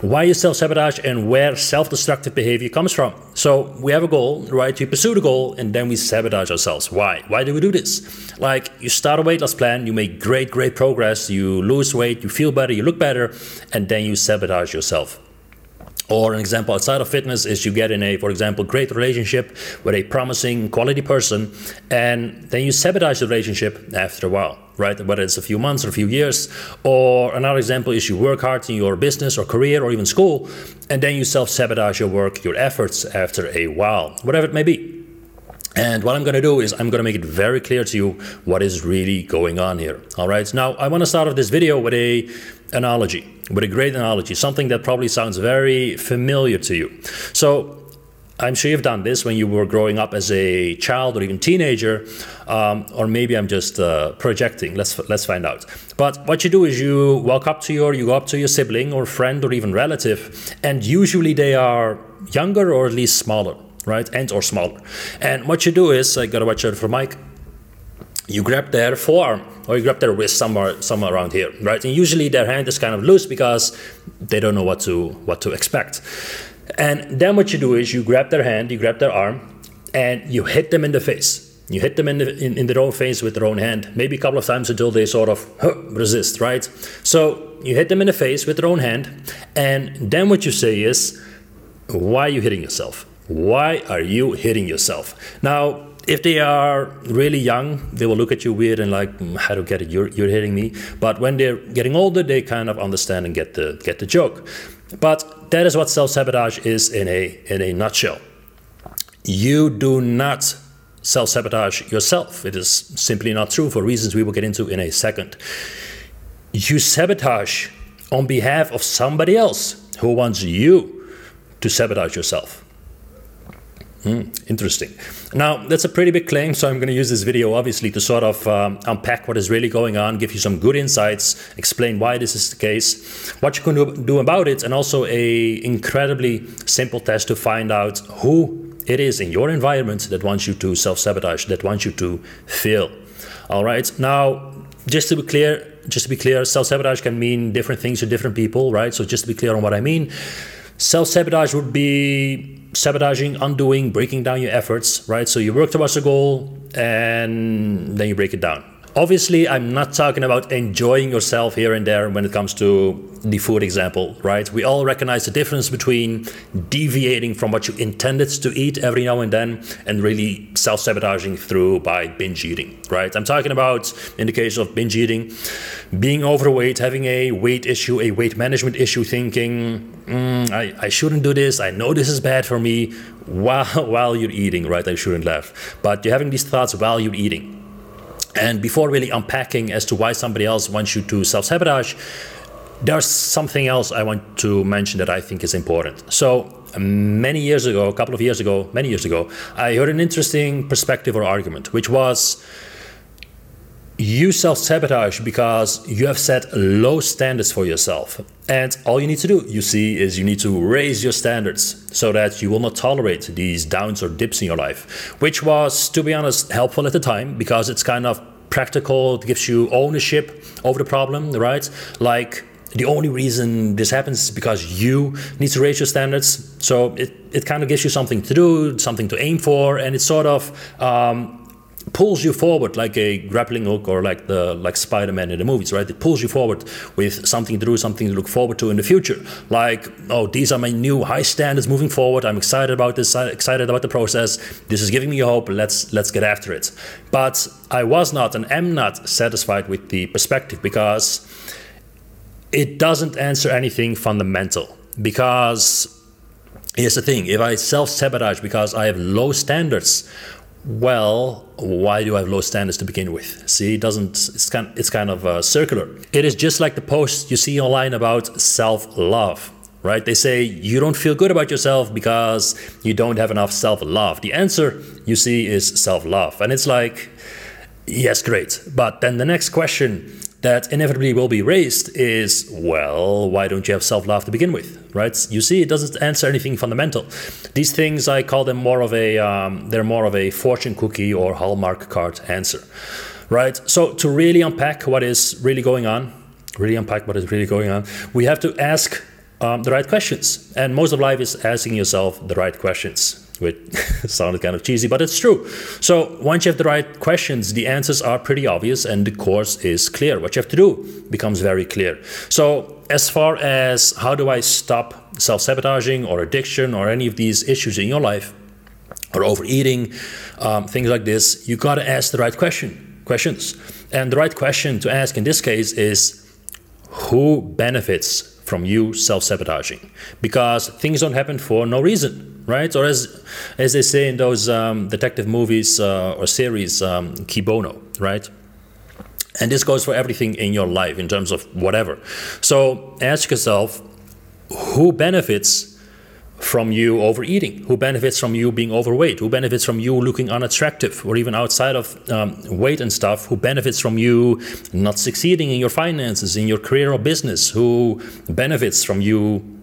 why you self sabotage and where self destructive behavior comes from. So we have a goal, right? We pursue the goal and then we sabotage ourselves. Why? Why do we do this? Like you start a weight loss plan, you make great, great progress, you lose weight, you feel better, you look better, and then you sabotage yourself. Or an example outside of fitness is you get in a, for example, great relationship with a promising quality person, and then you sabotage the relationship after a while, right? Whether it's a few months or a few years. Or another example is you work hard in your business or career or even school, and then you self sabotage your work, your efforts after a while, whatever it may be. And what I'm going to do is I'm going to make it very clear to you what is really going on here. All right. Now I want to start off this video with a analogy, with a great analogy, something that probably sounds very familiar to you. So I'm sure you've done this when you were growing up as a child or even teenager, um, or maybe I'm just uh, projecting. Let's let's find out. But what you do is you walk up to your you go up to your sibling or friend or even relative, and usually they are younger or at least smaller right? And or smaller. And what you do is, I gotta watch out for mic. You grab their forearm or you grab their wrist somewhere somewhere around here, right? And usually their hand is kind of loose because they don't know what to what to expect. And then what you do is you grab their hand, you grab their arm, and you hit them in the face. You hit them in, the, in, in their own face with their own hand, maybe a couple of times until they sort of huh, resist, right? So you hit them in the face with their own hand, and then what you say is, Why are you hitting yourself? Why are you hitting yourself? Now, if they are really young, they will look at you weird and like, mm, I don't get it, you're, you're hitting me. But when they're getting older, they kind of understand and get the, get the joke. But that is what self sabotage is in a, in a nutshell. You do not self sabotage yourself. It is simply not true for reasons we will get into in a second. You sabotage on behalf of somebody else who wants you to sabotage yourself. Mm, interesting. Now, that's a pretty big claim, so I'm going to use this video obviously to sort of um, unpack what is really going on, give you some good insights, explain why this is the case, what you can do about it, and also a incredibly simple test to find out who it is in your environment that wants you to self-sabotage, that wants you to fail. All right. Now, just to be clear, just to be clear, self-sabotage can mean different things to different people, right? So just to be clear on what I mean, self-sabotage would be sabotaging, undoing, breaking down your efforts, right? So you work towards a goal and then you break it down. Obviously, I'm not talking about enjoying yourself here and there when it comes to the food example, right? We all recognize the difference between deviating from what you intended to eat every now and then and really self sabotaging through by binge eating, right? I'm talking about, in the case of binge eating, being overweight, having a weight issue, a weight management issue, thinking, mm, I, I shouldn't do this, I know this is bad for me, while, while you're eating, right? I shouldn't laugh. But you're having these thoughts while you're eating and before really unpacking as to why somebody else wants you to self sabotage, there's something else I want to mention that I think is important. So, many years ago, a couple of years ago, many years ago, I heard an interesting perspective or argument, which was you self sabotage because you have set low standards for yourself. And all you need to do, you see, is you need to raise your standards so that you will not tolerate these downs or dips in your life, which was, to be honest, helpful at the time because it's kind of practical, it gives you ownership over the problem, right? Like, the only reason this happens is because you need to raise your standards. So it, it kind of gives you something to do, something to aim for, and it sort of um, pulls you forward like a grappling hook or like the like Spider-Man in the movies, right? It pulls you forward with something to do, something to look forward to in the future. Like, oh, these are my new high standards moving forward. I'm excited about this, excited about the process. This is giving me hope. Let's let's get after it. But I was not and am not satisfied with the perspective because it doesn't answer anything fundamental. Because here's the thing if I self sabotage because I have low standards well, why do I have low standards to begin with? See, it doesn't. It's kind. It's kind of uh, circular. It is just like the post you see online about self-love, right? They say you don't feel good about yourself because you don't have enough self-love. The answer you see is self-love, and it's like, yes, great. But then the next question that inevitably will be raised is well, why don't you have self love to begin with, right? You see, it doesn't answer anything fundamental. These things, I call them more of a, um, they're more of a fortune cookie or Hallmark card answer, right? So, to really unpack what is really going on, really unpack what is really going on, we have to ask um, the right questions. And most of life is asking yourself the right questions, which sounded kind of cheesy, but it's true. So once you have the right questions, the answers are pretty obvious and the course is clear. What you have to do becomes very clear. So, as far as how do I stop self sabotaging or addiction or any of these issues in your life, or overeating, um, things like this, you got to ask the right question, questions. And the right question to ask in this case is who benefits from you self-sabotaging? Because things don't happen for no reason, right? Or as as they say in those um, detective movies uh, or series, um, Cui Bono, right? And this goes for everything in your life in terms of whatever. So ask yourself, who benefits from you overeating? Who benefits from you being overweight? Who benefits from you looking unattractive or even outside of um, weight and stuff? Who benefits from you not succeeding in your finances, in your career or business? Who benefits from you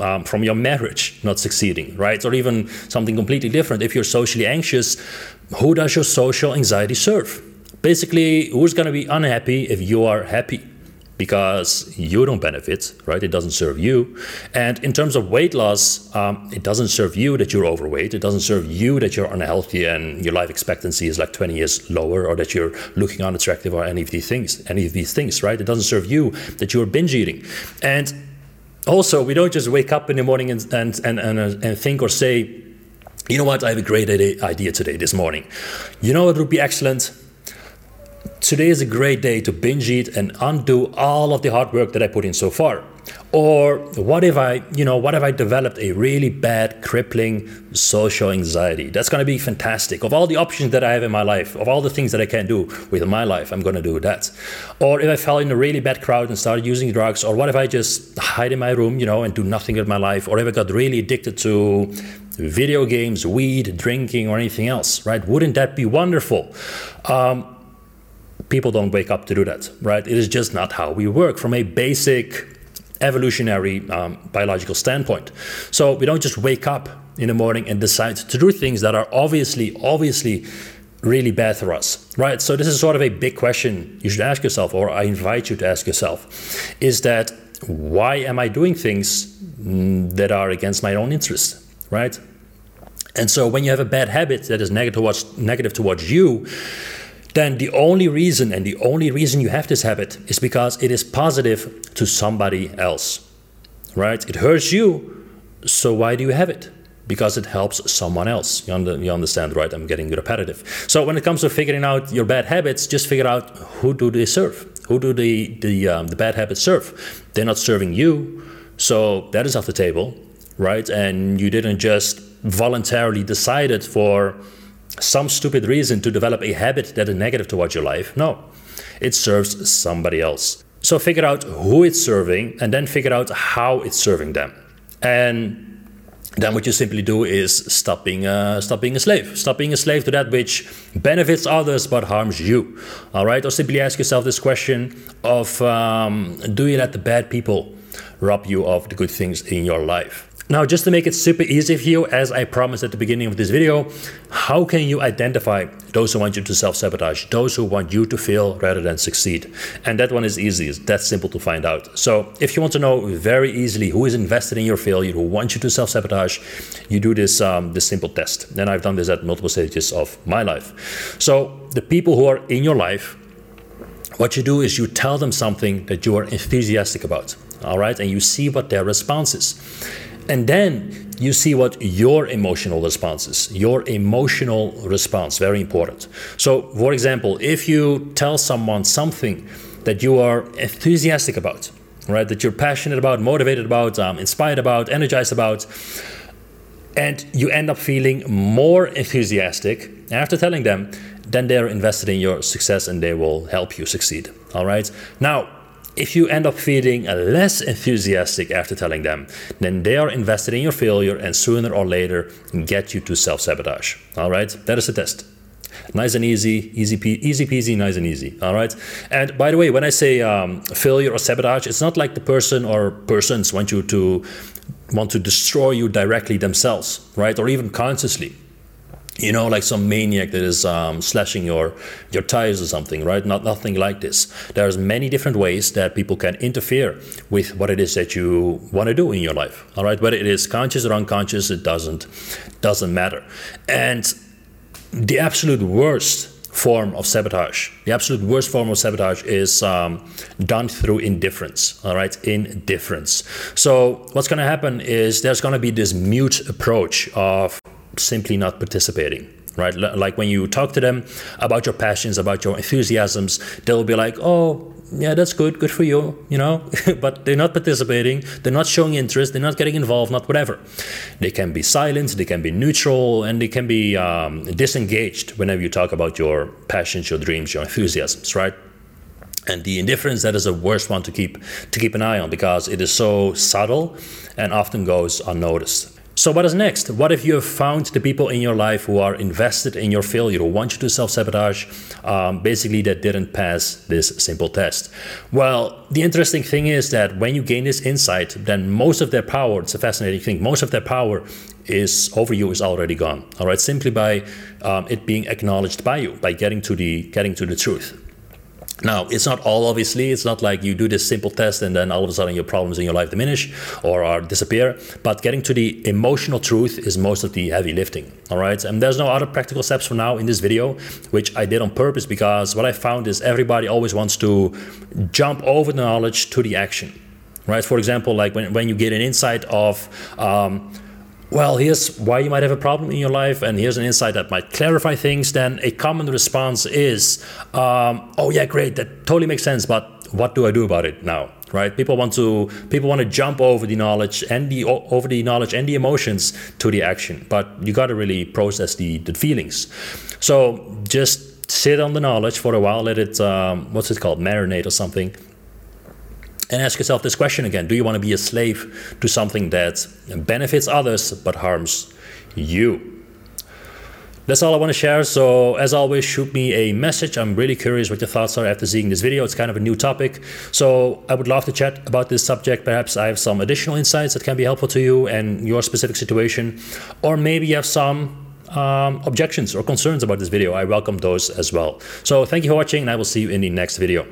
um, from your marriage not succeeding, right? Or even something completely different. If you're socially anxious, who does your social anxiety serve? Basically, who's going to be unhappy if you are happy? because you don't benefit, right? It doesn't serve you. And in terms of weight loss, um, it doesn't serve you that you're overweight. It doesn't serve you that you're unhealthy and your life expectancy is like 20 years lower, or that you're looking unattractive, or any of these things. Any of these things, right? It doesn't serve you that you're binge eating. And also, we don't just wake up in the morning and and and and, uh, and think or say. You know what? I have a great idea today, this morning. You know what would be excellent? Today is a great day to binge eat and undo all of the hard work that I put in so far. Or what if I, you know, what if I developed a really bad, crippling social anxiety? That's going to be fantastic. Of all the options that I have in my life, of all the things that I can do with my life, I'm going to do that. Or if I fell in a really bad crowd and started using drugs, or what if I just hide in my room, you know, and do nothing with my life? Or if I got really addicted to video games, weed, drinking, or anything else, right? Wouldn't that be wonderful? Um, people don't wake up to do that, right? It is just not how we work from a basic evolutionary um, biological standpoint. So we don't just wake up in the morning and decide to do things that are obviously, obviously really bad for us, right? So this is sort of a big question you should ask yourself, or I invite you to ask yourself, is that why am I doing things mm, that are against my own interest, right? And so when you have a bad habit that is negative towards, negative towards you, then the only reason and the only reason you have this habit is because it is positive to somebody else. Right? It hurts you, so why do you have it? Because it helps someone else. You, under, you understand, right? I'm getting repetitive. So when it comes to figuring out your bad habits, just figure out who do they serve? Who do the the, um, the bad habits serve? They're not serving you, so that is off the table, right? And you didn't just voluntarily decide it for some stupid reason to develop a habit that is negative towards your life. No, it serves somebody else. So figure out who it's serving and then figure out how it's serving them. And then what you simply do is stop being, a, stop being a slave. Stop being a slave to that which benefits others but harms you. All right? Or simply ask yourself this question of um, do you let the bad people rob you of the good things in your life? Now, just to make it super easy for you, as I promised at the beginning of this video, how can you identify those who want you to self-sabotage, those who want you to fail rather than succeed? And that one is easy, it's that's simple to find out. So if you want to know very easily who is invested in your failure, who wants you to self-sabotage, you do this, um, this simple test. And I've done this at multiple stages of my life. So the people who are in your life, what you do is you tell them something that you are enthusiastic about, all right? And you see what their response is. And then you see what your emotional response is. Your emotional response, very important. So, for example, if you tell someone something that you are enthusiastic about, right, that you're passionate about, motivated about, um, inspired about, energized about, and you end up feeling more enthusiastic after telling them, then they're invested in your success and they will help you succeed. All right. Now, if you end up feeling less enthusiastic after telling them, then they are invested in your failure and sooner or later get you to self sabotage. All right, that is the test. Nice and easy, easy, easy peasy, nice and easy. All right. And by the way, when I say um, failure or sabotage, it's not like the person or persons want you to want to destroy you directly themselves, right, or even consciously. You know, like some maniac that is um, slashing your your tires or something, right? Not nothing like this. There's many different ways that people can interfere with what it is that you want to do in your life. All right, whether it is conscious or unconscious, it doesn't doesn't matter. And the absolute worst form of sabotage, the absolute worst form of sabotage is um, done through indifference. All right, indifference. So what's going to happen is there's going to be this mute approach of simply not participating right? Like when you talk to them about your passions about your enthusiasms they'll be like oh yeah that's good good for you you know? But they're not participating they're not showing interest they're not getting involved not whatever. They can be silent they can be neutral and they can be um, disengaged whenever you talk about your passions your dreams your enthusiasms right? And the indifference that is the worst one to keep to keep an eye on because it is so subtle and often goes unnoticed so, what is next? What if you have found the people in your life who are invested in your failure, who want you to self sabotage, um, basically, that didn't pass this simple test? Well, the interesting thing is that when you gain this insight, then most of their power, it's a fascinating thing, most of their power is over you is already gone all right simply by um, it being acknowledged by you by getting to the getting to the truth now, it's not all obviously, it's not like you do this simple test and then all of a sudden your problems in your life diminish or are disappear, but getting to the emotional truth is most of the heavy lifting, all right? And there's no other practical steps for now in this video, which I did on purpose because what I found is everybody always wants to jump over the knowledge to the action, right? For example, like when, when you get an insight of, um, well, here's why you might have a problem in your life, and here's an insight that might clarify things, then a common response is, um, oh yeah, great, that totally makes sense, but what do I do about it now? Right? People want to people want to jump over the knowledge and the over the knowledge and the emotions to the action, but you got to really process the the feelings. So just sit on the knowledge for a while, let it um, what's it called, marinate or something, and ask yourself this question again Do you want to be a slave to something that benefits others but harms you? That's all I want to share. So, as always, shoot me a message. I'm really curious what your thoughts are after seeing this video. It's kind of a new topic. So, I would love to chat about this subject. Perhaps I have some additional insights that can be helpful to you and your specific situation. Or maybe you have some um, objections or concerns about this video. I welcome those as well. So, thank you for watching, and I will see you in the next video.